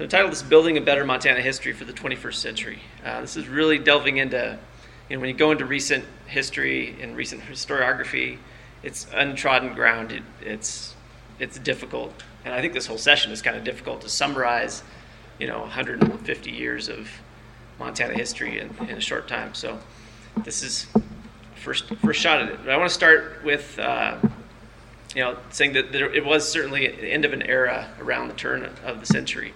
The title is Building a Better Montana History for the 21st Century. Uh, this is really delving into, you know, when you go into recent history and recent historiography, it's untrodden ground. It, it's, it's difficult. And I think this whole session is kind of difficult to summarize, you know, 150 years of Montana history in, in a short time. So this is first first shot at it. But I want to start with uh, you know saying that there, it was certainly the end of an era around the turn of the century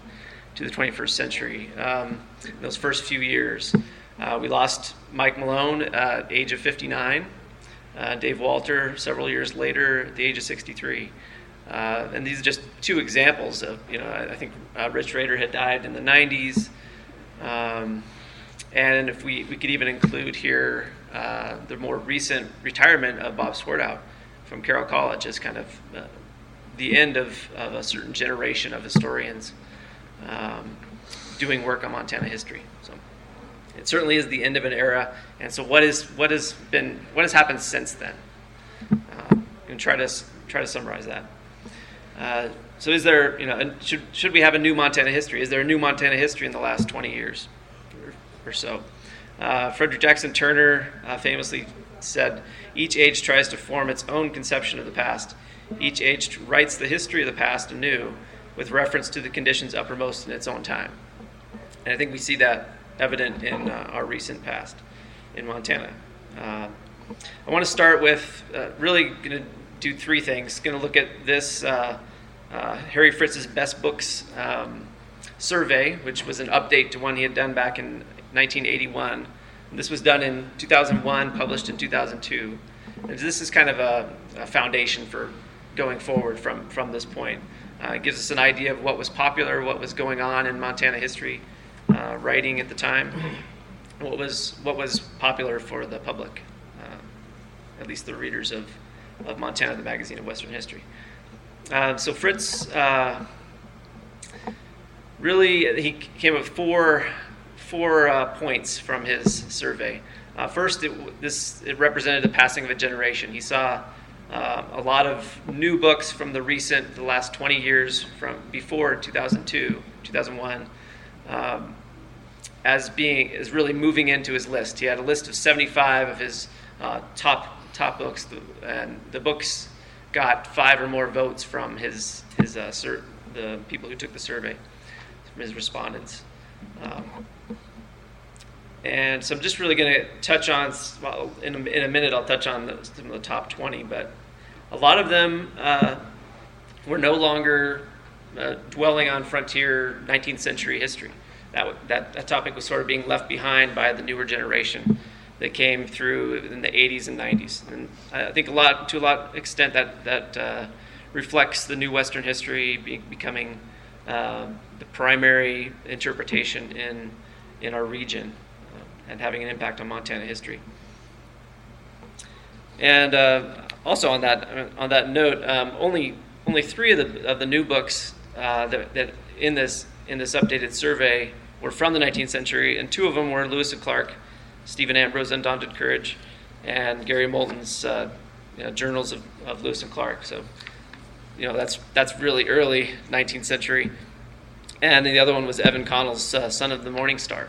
to the 21st century. Um, those first few years, uh, we lost Mike Malone at age of 59. Uh, Dave Walter several years later at the age of 63. Uh, and these are just two examples of, you know, I, I think uh, Rich Roeder had died in the 90s. Um, and if we, we could even include here uh, the more recent retirement of Bob Swartout from Carroll College as kind of uh, the end of, of, a certain generation of historians um, doing work on Montana history. So it certainly is the end of an era. And so what is what has been what has happened since then? Uh, and try to try to summarize that. Uh, so is there you know should should we have a new Montana history? Is there a new Montana history in the last 20 years? or so. Uh, Frederick Jackson Turner uh, famously said, Each age tries to form its own conception of the past. Each age writes the history of the past anew with reference to the conditions uppermost in its own time. And I think we see that evident in uh, our recent past in Montana. Uh, I want to start with uh, really going to do three things. Going to look at this uh, Harry Fritz's best books um, survey, which was an update to one he had done back in 1981. This was done in 2001, published in 2002. And this is kind of a, a foundation for going forward from, from this point. Uh, gives us an idea of what was popular, what was going on in Montana history uh, writing at the time, what was, what was popular for the public, uh, at least the readers of, of Montana, the magazine of Western history. Uh, so Fritz uh, really, he came up with four four uh, points from his survey. First, it, this it represented the passing of a generation. He saw uh, a lot of new books from the recent, the last 20 years from before 2002, 2001, um, as being as really moving into his list. He had a list of 75 of his uh, top top books, and the books got five or more votes from his his uh, sur- the people who took the survey, from his respondents. Um, and so I'm just really going to touch on, well, in a, in a minute, I'll touch on the, some of the top 20, but a lot of them uh, were no longer uh, dwelling on frontier 19th century history. That, that, that topic was sort of being left behind by the newer generation that came through in the 80s and 90s. And I think a lot, to a lot extent, that, that uh, reflects the new Western history be, becoming uh, the primary interpretation in, in our region and having an impact on Montana history. And uh, also on that on that note, um, only only three of the of the new books uh, that, that in this in this updated survey were from the 19th century, and two of them were Lewis and Clark, Stephen Ambrose' Undaunted Courage, and Gary Moulton's uh, you know, Journals of, of Lewis and Clark. So, you know, that's that's really early 19th century. And the other one was Evan Connell's uh, Son of the Morning Star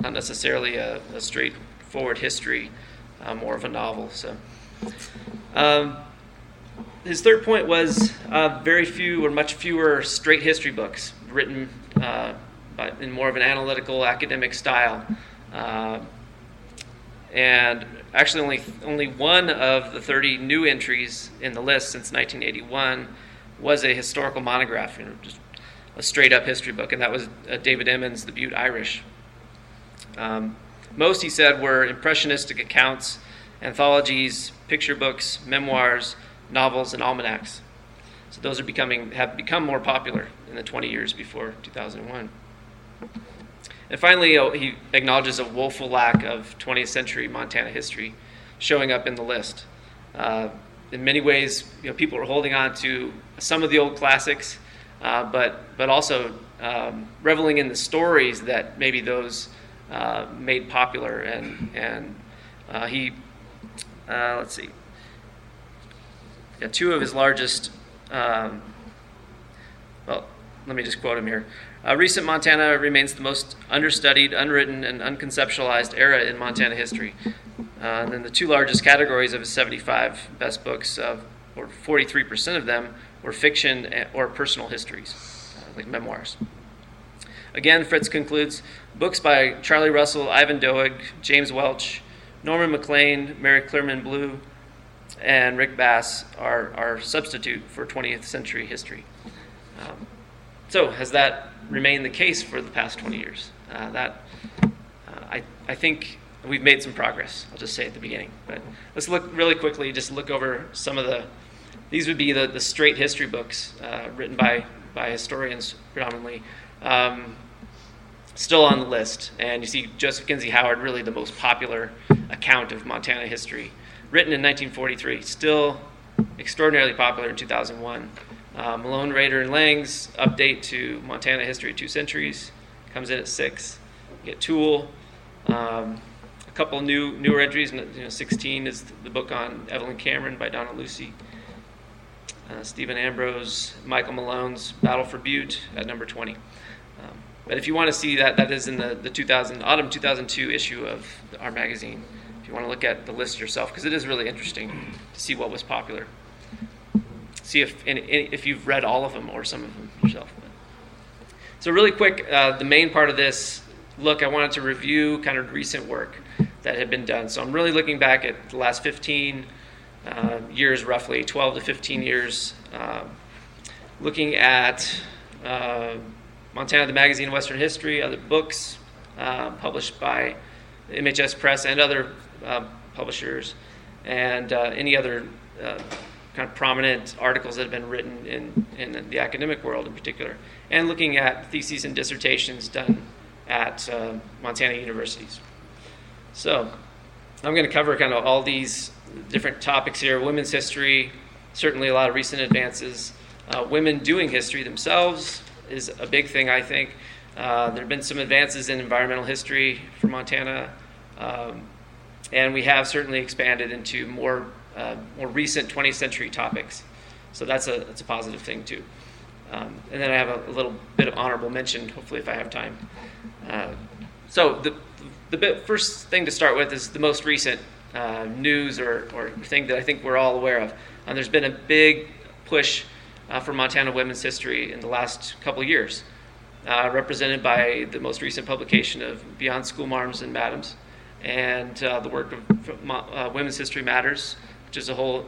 not necessarily a, a straightforward history, uh, more of a novel. So, um, his third point was uh, very few or much fewer straight history books written uh, but in more of an analytical academic style. Uh, and actually, only only one of the 30 new entries in the list since 1981 was a historical monograph, you know, just a straight up history book, and that was uh, David Emmons' The Butte Irish. Um, most, he said, were impressionistic accounts, anthologies, picture books, memoirs, novels, and almanacs. So those are becoming have become more popular in the 20 years before 2001. And finally, oh, he acknowledges a woeful lack of 20th century Montana history showing up in the list. Uh, in many ways, you know, people are holding on to some of the old classics, uh, but but also um, reveling in the stories that maybe those uh, made popular, and and uh, he uh, let's see, yeah, two of his largest. Um, well, let me just quote him here. Uh, recent Montana remains the most understudied, unwritten, and unconceptualized era in Montana history. Uh, and then the two largest categories of his 75 best books, uh, or 43% of them, were fiction or personal histories, uh, like memoirs. Again, Fritz concludes books by Charlie Russell, Ivan Doig, James Welch, Norman Maclean, Mary Clearman Blew, and Rick Bass are our substitute for 20th century history. Um, so, has that remained the case for the past 20 years? Uh, that uh, I, I think we've made some progress. I'll just say at the beginning. But let's look really quickly, just look over some of the. These would be the, the straight history books uh, written by, by historians predominantly. Um, still on the list. And you see Joseph Kinsey Howard, really the most popular account of Montana history, written in 1943, still extraordinarily popular in 2001. Uh, Malone, Roeder, and Lang's update to Montana history two centuries comes in at six. You get Toole, Um, a couple new newer entries. You know, 16 is the book on Evelyn Cameron by Donna Lucey. Uh, Stephen Ambrose, Michael Malone's Battle for Butte at number 20. But if you want to see that, that is in the, the 2000, autumn 2002 issue of our magazine. If you want to look at the list yourself, because it is really interesting to see what was popular. See if, if you've read all of them or some of them yourself. So, really quick, uh, the main part of this look, I wanted to review kind of recent work that had been done. So, I'm really looking back at the last 15 uh, years, roughly 12 to 15 years, uh, looking at uh, Montana the Magazine of Western History, other books uh, published by MHS Press and other uh, publishers, and any other kind of prominent articles that have been written in, in the academic world in particular, and looking at theses and dissertations done at uh, Montana universities. So, I'm going to cover kind of all these different topics here women's history, certainly a lot of recent advances. Uh, women doing history themselves is a big thing, I think. Uh, there have been some advances in environmental history for Montana, um, and we have certainly expanded into more, uh, more recent 20th century topics. So that's a, that's a positive thing, too. Um, and then I have a, a, little bit of honorable mention, hopefully, if I have time. Uh, so the, the bit, first thing to start with is the most recent uh, news or, or thing that I think we're all aware of. And there's been a big push uh, for Montana women's history in the last couple years, uh, represented by the most recent publication of Beyond School Marms and Madams and uh, the work of uh, Women's History Matters, which is a whole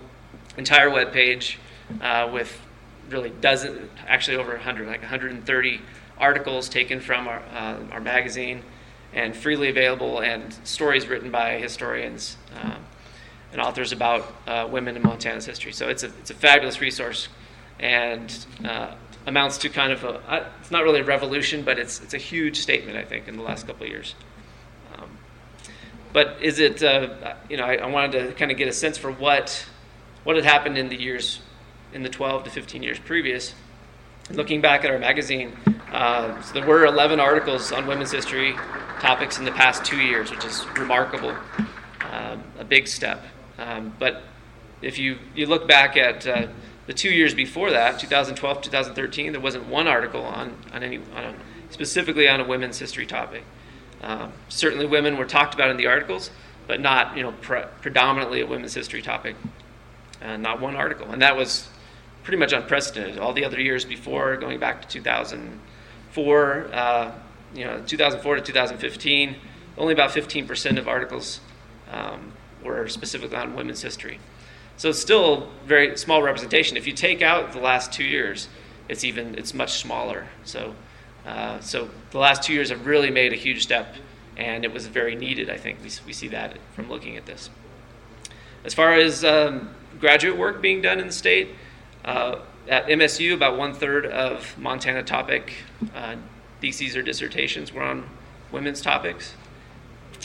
entire web page uh, with really dozen, actually over 100, like 130 articles taken from our, our magazine and freely available, and stories written by historians uh, and authors about uh, women in Montana's history. So it's a, it's a fabulous resource and uh, amounts to kind of a, it's not really a revolution, but it's, it's a huge statement, I think, in the last couple of years. Um, but is it, uh, you know, I, I wanted to kind of get a sense for what, what had happened in the years, in the 12 to 15 years previous. Looking back at our magazine, uh, so there were 11 articles on women's history topics in the past two years, which is remarkable, um, a big step. Um, but if you, you look back at uh, the two years before that, 2012, 2013, there wasn't one article on, on any, on a, specifically on a women's history topic. Um, certainly, women were talked about in the articles, but not you know pre- predominantly a women's history topic. Uh, not one article, and that was pretty much unprecedented. All the other years before, going back to 2004, uh, you know, 2004 to 2015, only about 15% of articles um, were specifically on women's history. So it's still very small representation. If you take out the last two years, it's even it's much smaller. So, uh, so the last two years have really made a huge step, and it was very needed. I think we, we see that from looking at this. As far as um, graduate work being done in the state, uh, at MSU, about one third of Montana topic uh, theses or dissertations were on women's topics.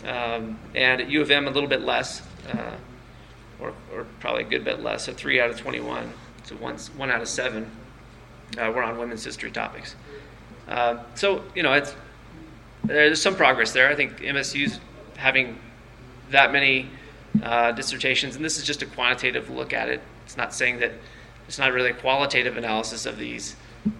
Um, and at U of M, a little bit less, uh, or, or, probably a good bit less, so three out of 21, so one, one out of seven uh, were on women's history topics. Uh, so, you know, it's, there's some progress there. I think MSU's having that many uh, dissertations, and this is just a quantitative look at it. It's not saying that, it's not really a qualitative analysis of these,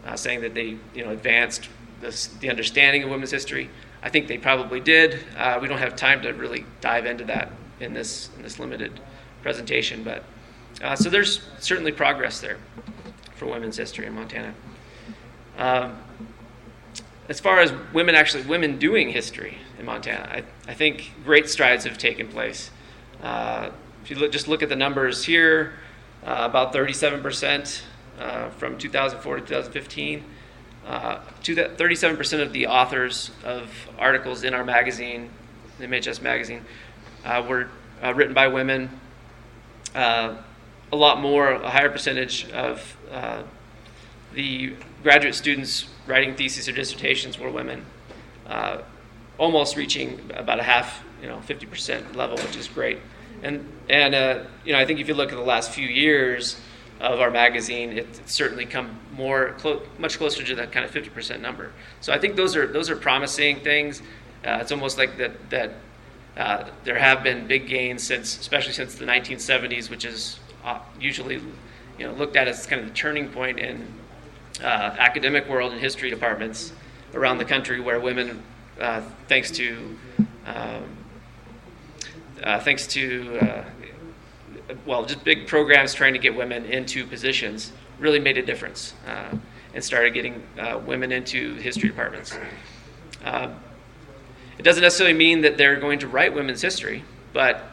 uh, saying that they, you know, advanced the, the understanding of women's history. I think they probably did. Uh, we don't have time to really dive into that in this in this limited presentation, but uh, so there's certainly progress there for women's history in Montana. Um, as far as women actually women doing history in Montana, I, I think great strides have taken place. Uh, if you look, just look at the numbers here, uh, about 37% uh, from 2004 to 2015. Uh, to that 37% of the authors of articles in our magazine, MHS magazine, uh, were written by women. Uh, a lot more, a higher percentage of uh, the graduate students writing theses or dissertations were women, uh, almost reaching about a half, you know, 50% level, which is great. And, and you know, I think if you look at the last few years, of our magazine, it's certainly come more clo- much closer to that kind of 50% number. So I think those are those are promising things. Uh, it's almost like that that uh, there have been big gains since, especially since the 1970s, which is uh, usually you know looked at as kind of the turning point in uh, academic world and history departments around the country, where women, uh, thanks to um, uh, thanks to well, just big programs trying to get women into positions really made a difference and started getting women into history departments. Uh, it doesn't necessarily mean that they're going to write women's history, but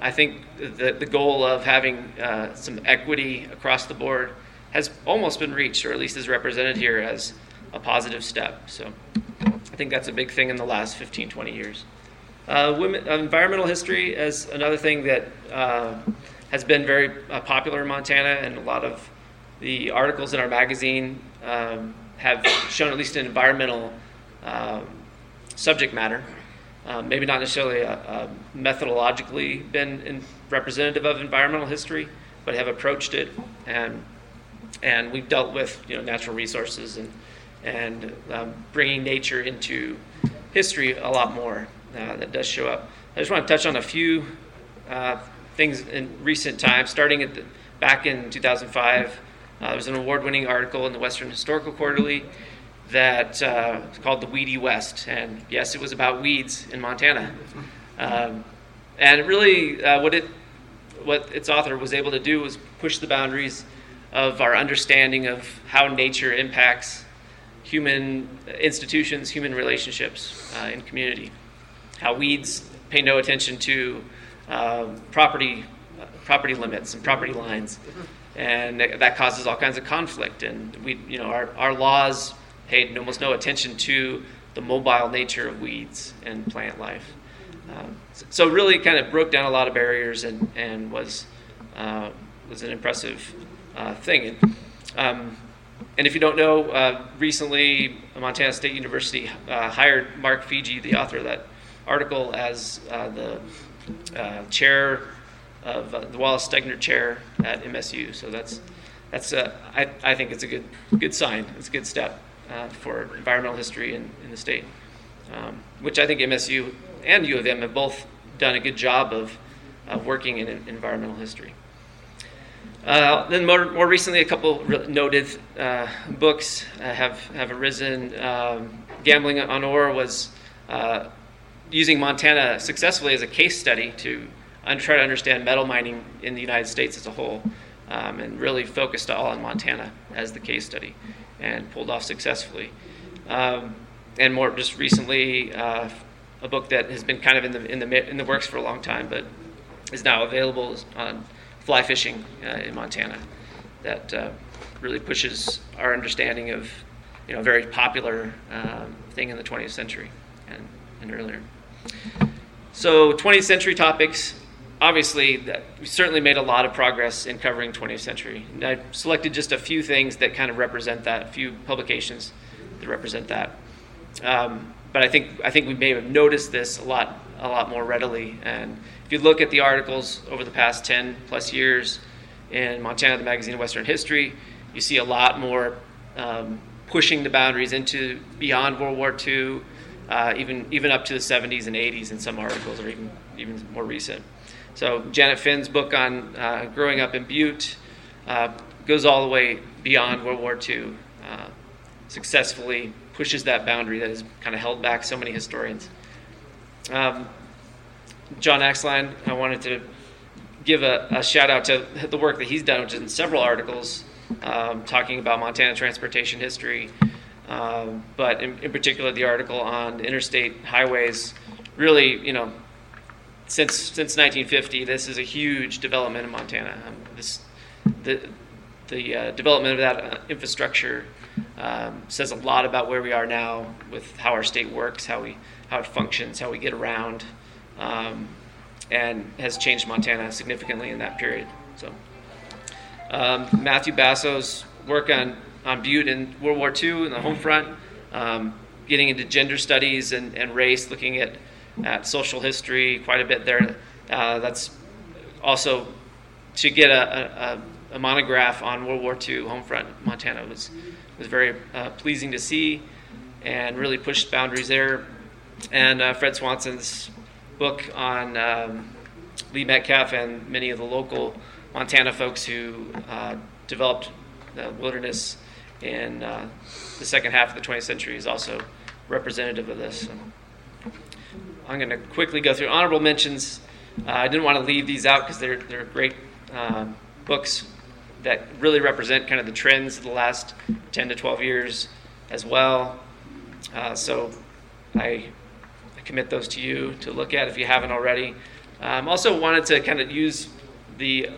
I think the, the goal of having uh, some equity across the board has almost been reached, or at least is represented here as a positive step. So I think that's a big thing in the last 15, 20 years. Uh, women, environmental history is another thing that uh, has been very uh, popular in Montana, and a lot of the articles in our magazine um, have shown at least an environmental um, subject matter. Um, maybe not necessarily a, a methodologically been representative of environmental history, but have approached it, and and we've dealt with you know natural resources and and um, bringing nature into history a lot more. Uh, that does show up. I just want to touch on a few uh, things in recent times, starting at the, back in 2005. Uh, there was an award-winning article in the Western Historical Quarterly that uh, called "The Weedy West," and yes, it was about weeds in Montana. Um, and really, uh, what it what its author was able to do was push the boundaries of our understanding of how nature impacts human institutions, human relationships uh, in community. How weeds pay no attention to um, property uh, property limits and property lines, and that causes all kinds of conflict. And we, you know, our, our laws paid almost no attention to the mobile nature of weeds and plant life. Um, so really, kind of broke down a lot of barriers and and was uh, was an impressive uh, thing. And, um, and if you don't know, uh, recently Montana State University uh, hired Mark Fiege, the author of that article, as uh, the uh, chair of the Wallace Stegner Chair at MSU. So that's that's I, I think it's a good good sign. It's a good step uh, for environmental history in, in the state, um, which I think MSU and U of M have both done a good job of working in, environmental history. Uh, then more, more recently, a couple noted uh, books have have arisen. Um, Gambling on ore was using Montana successfully as a case study to try to understand metal mining in the United States as a whole, um, and really focused all on Montana as the case study, and pulled off successfully. Um, and more just recently, uh, a book that has been kind of in the in the in the works for a long time, but is now available on fly fishing uh, in Montana. That uh, really pushes our understanding of you know a very popular um, thing in the 20th century and, and earlier. So, 20th century topics. Obviously, we certainly made a lot of progress in covering 20th century. And I selected just a few things that kind of represent that, a few publications that represent that. Um, but I think I think we may have noticed this a lot a lot more readily. And if you look at the articles over the past 10 plus years in Montana, the magazine of Western History, you see a lot more um, pushing the boundaries into beyond World War II uh, even even up to the 70s and 80s in some articles, or even even more recent. So Janet Finn's book on uh, growing up in Butte uh, goes all the way beyond World War II, uh, successfully pushes that boundary that has kind of held back so many historians. Um, Jon Axline, I wanted to give a, a, shout out to the work that he's done, which is in several articles um, talking about Montana transportation history, um, but in, in, particular the article on interstate highways. Really, you know, since since 1950, this is a huge development in Montana. Um, this the the uh, development of that uh, infrastructure um, says a lot about where we are now with how our state works, how we how it functions, how we get around, um, and has changed Montana significantly in that period. So, um, Matthew Basso's work on on Butte in World War II in the home front, um, getting into gender studies and, and race, looking at at social history quite a bit there. Uh, that's also to get a, a a monograph on World War II home front Montana was was very uh, pleasing to see, and really pushed boundaries there. And uh, Fred Swanson's book on um, Lee Metcalf and many of the local Montana folks who uh, developed the wilderness in uh, the second half of the 20th century is also representative of this. So I'm going to quickly go through honorable mentions. Uh, I didn't want to leave these out because they're, they're great um, books that really represent kind of the trends of the last 10 to 12 years as well. Uh, so I, I, commit those to you to look at if you haven't already. Um, also wanted to kind of use the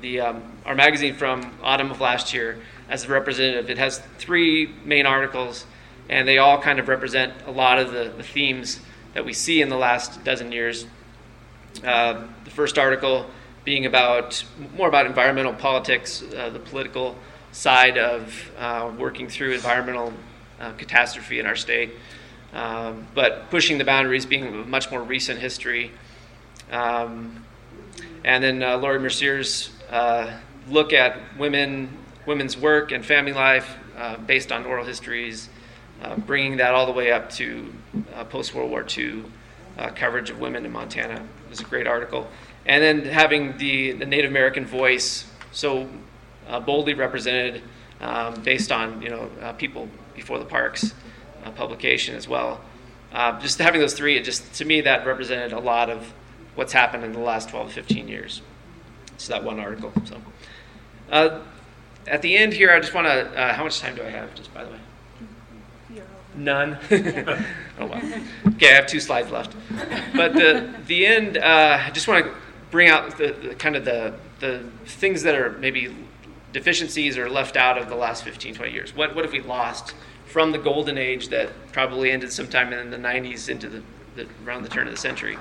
the um, our magazine from autumn of last year as a representative. It has three main articles, and they all kind of represent a lot of the, the themes that we see in the last dozen years. Uh, the first article being about more about environmental politics, uh, the political side of uh, working through environmental uh, catastrophe in our state, um, but pushing the boundaries, being much more recent history. Um, and then uh, Laurie Mercier's uh, look at women, women's work and family life based on oral histories, bringing that all the way up to post World War II coverage of women in Montana. It was a great article and then having the, the Native American voice so uh, boldly represented um, based on you know uh, people before the parks uh, publication as well. Uh, just having those three, it just to me that represented a lot of what's happened in the last 12 to 15 years. So that one article. So uh, at the end here, I just want to. Uh, how much time do I have? Just by the way. None. oh well. Okay, I have two slides left. But the the end, I just want to bring out the, the, kind of the, the things that are maybe deficiencies or left out of the last 15, 20 years. What, what have we lost from the golden age that probably ended sometime in the 90s into the, the around the turn of the century?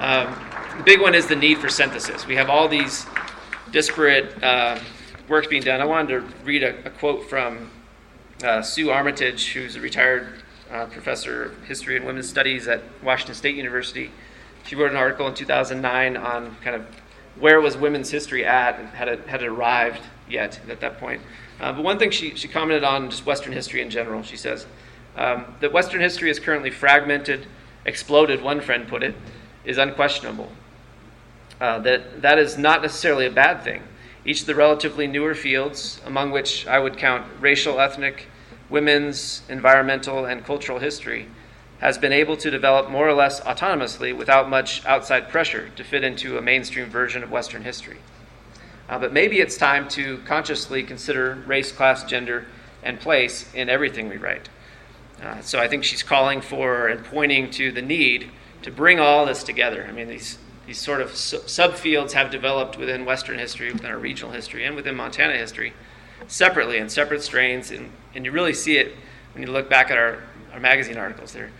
Um, the big one is the need for synthesis. We have all these disparate uh, works being done. I wanted to read a, a quote from uh, Sue Armitage, who's a retired uh, professor of history and women's studies at Washington State University. She wrote an article in 2009 on kind of where was women's history at and had it, had it arrived yet at that point. Uh, but one thing she, she commented on just Western history in general, she says um, that Western history is currently fragmented, exploded, one friend put it, is unquestionable. Uh, that that is not necessarily a bad thing. Each of the relatively newer fields, among which I would count racial, ethnic, women's, environmental, and cultural history, has been able to develop more or less autonomously without much outside pressure to fit into a mainstream version of Western history. Uh, but maybe it's time to consciously consider race, class, gender, and place in everything we write. Uh, so I think she's calling for and pointing to the need to bring all this together. I mean, these, these sort of su- subfields have developed within Western history, within our regional history, and within Montana history separately in separate strains. And, and you really see it when you look back at our, our magazine articles. They're,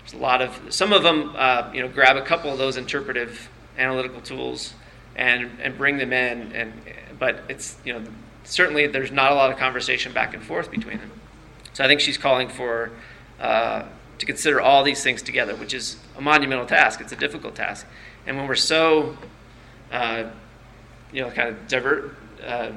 there's a lot of some of them, uh, you know, grab a couple of those interpretive analytical tools and and bring them in. And but it's you know certainly there's not a lot of conversation back and forth between them. So I think she's calling for uh, to consider all these things together, which is a monumental task. It's a difficult task, and when we're so uh, you know kind of divert. Uh,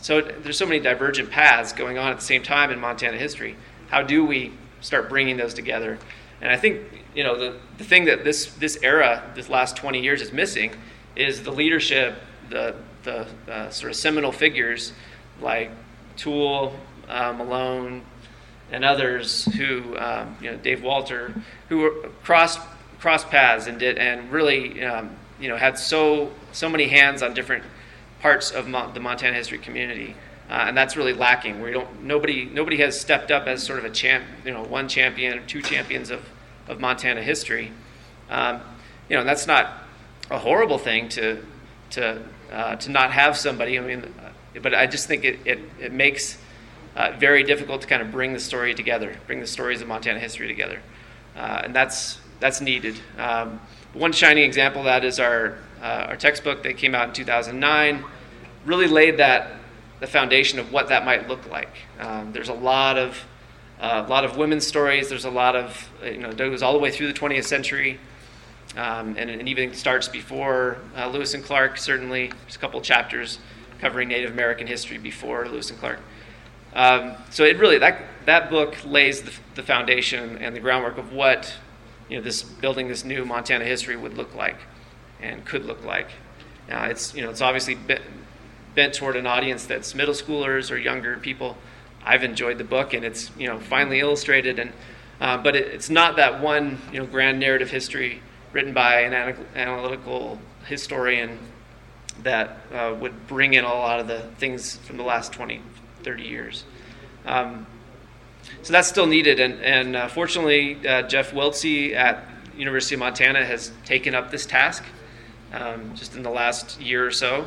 so there's so many divergent paths going on at the same time in Montana history. How do we start bringing those together and I think you know the, the thing that this this era, this last 20 years, is missing is the leadership, the the uh, sort of seminal figures like Toole, uh, Malone, and others who, um, you know, Dave Walter, who crossed crossed paths and did and really, um, you know, had so so many hands on different parts of the Montana history community. Uh, and that's really lacking. We don't nobody nobody has stepped up as sort of a champ, you know, one champion or two champions of, of Montana history. Um, you know, that's not a horrible thing to to uh, to not have somebody. I mean, uh, but I just think it it, it makes uh, very difficult to kind of bring the story together, bring the stories of Montana history together, uh, and that's that's needed. Um, one shining example of that is our uh, our textbook that came out in 2009. Really laid that the foundation of what that might look like. Um, there's a lot of uh, a lot of women's stories. There's a lot of you know it goes all the way through the 20th century. Um, and it even starts before uh, Lewis and Clark, certainly. There's a couple chapters covering Native American history before Lewis and Clark. Um, so it really, that, that book lays the, the, foundation and the groundwork of what you know, this building this new Montana history would look like and could look like. Now, it's, you know, it's obviously bent, bent toward an audience that's middle schoolers or younger people. I've enjoyed the book, and it's you know finely illustrated, and uh, but it, it's not that one you know grand narrative history written by an analytical historian that uh, would bring in a lot of the things from the last 20, 30 years. Um, so that's still needed, and, and uh, fortunately, uh, Jeff Wiltse at University of Montana has taken up this task um, just in the last year or so.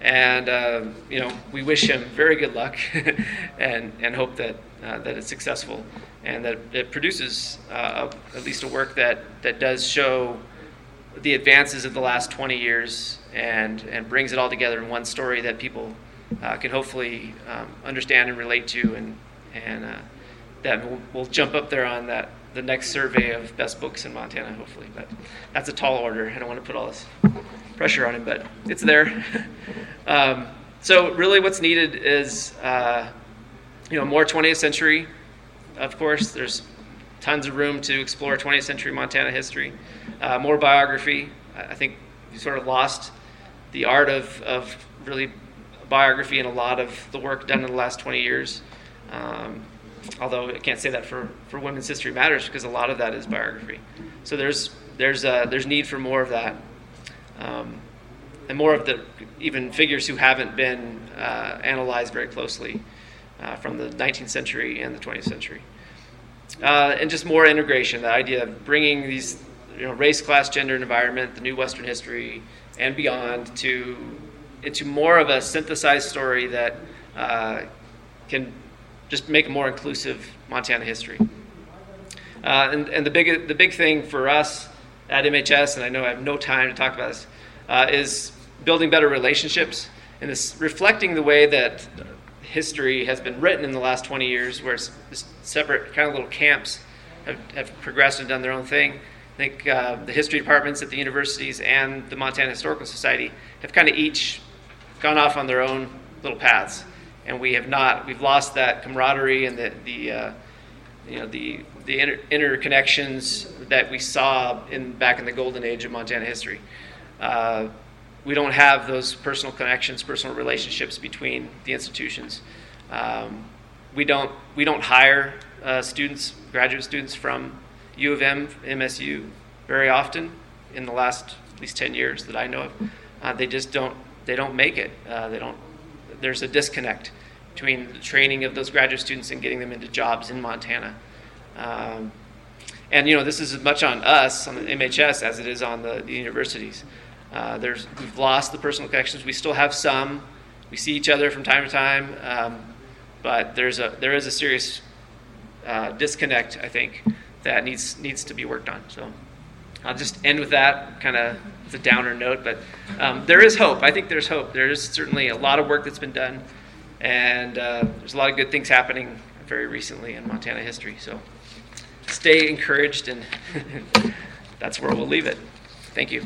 And uh, you know, we wish him very good luck, and and hope that uh, that it's successful and that it produces uh, at least a work that, that does show the advances of the last 20 years and, and brings it all together in one story that people uh, can hopefully um, understand and relate to and, and that will will jump up there on that the next survey of best books in Montana hopefully but that's a tall order I don't want to put all this pressure on him but it's there um, so really what's needed is uh, you know more 20th century of course. There's tons of room to explore 20th century Montana history. Uh, more biography. I think we sort of lost the art of, of really biography in a lot of the work done in the last 20 years. Um, although I can't say that for, for Women's History Matters because a lot of that is biography. So there's, there's, uh, there's need for more of that. Um, and more of the even figures who haven't been uh, analyzed very closely uh, from the 19th century and the 20th century. Uh, and just more integration, the idea of bringing these, you know, race, class, gender, and environment, the new Western history, and beyond to into more of a synthesized story that uh, can just make a more inclusive Montana history. Uh, and, and the big the big thing for us at MHS, and I know I have no time to talk about this, uh, is building better relationships and this reflecting the way that history has been written in the last 20 years, where separate kind of little camps have, have progressed and done their own thing. I think uh, the history departments at the universities and the Montana Historical Society have kind of each gone off on their own little paths, and we have not. We've lost that camaraderie and the the uh, you know the the inter- interconnections that we saw in back in the golden age of Montana history. Uh, we don't have those personal connections, personal relationships between the institutions. Um, we don't we don't hire uh, students, graduate students from U of M, MSU, very often in the last at least ten years that I know of. Uh, they just don't they don't make it. Uh, they don't. There's a disconnect between the training of those graduate students and getting them into jobs in Montana. Um, and you know this is as much on us on the MHS as it is on the, the universities. Uh, there's, we've lost the personal connections. We still have some. We see each other from time to time, um, but there's a, there is a serious uh, disconnect, I think, that needs, needs to be worked on. So I'll just end with that, kind of it's a downer note, but um, there is hope. I think there's hope. There is certainly a lot of work that's been done, and uh, there's a lot of good things happening very recently in Montana history. So stay encouraged, and that's where we'll leave it. Thank you.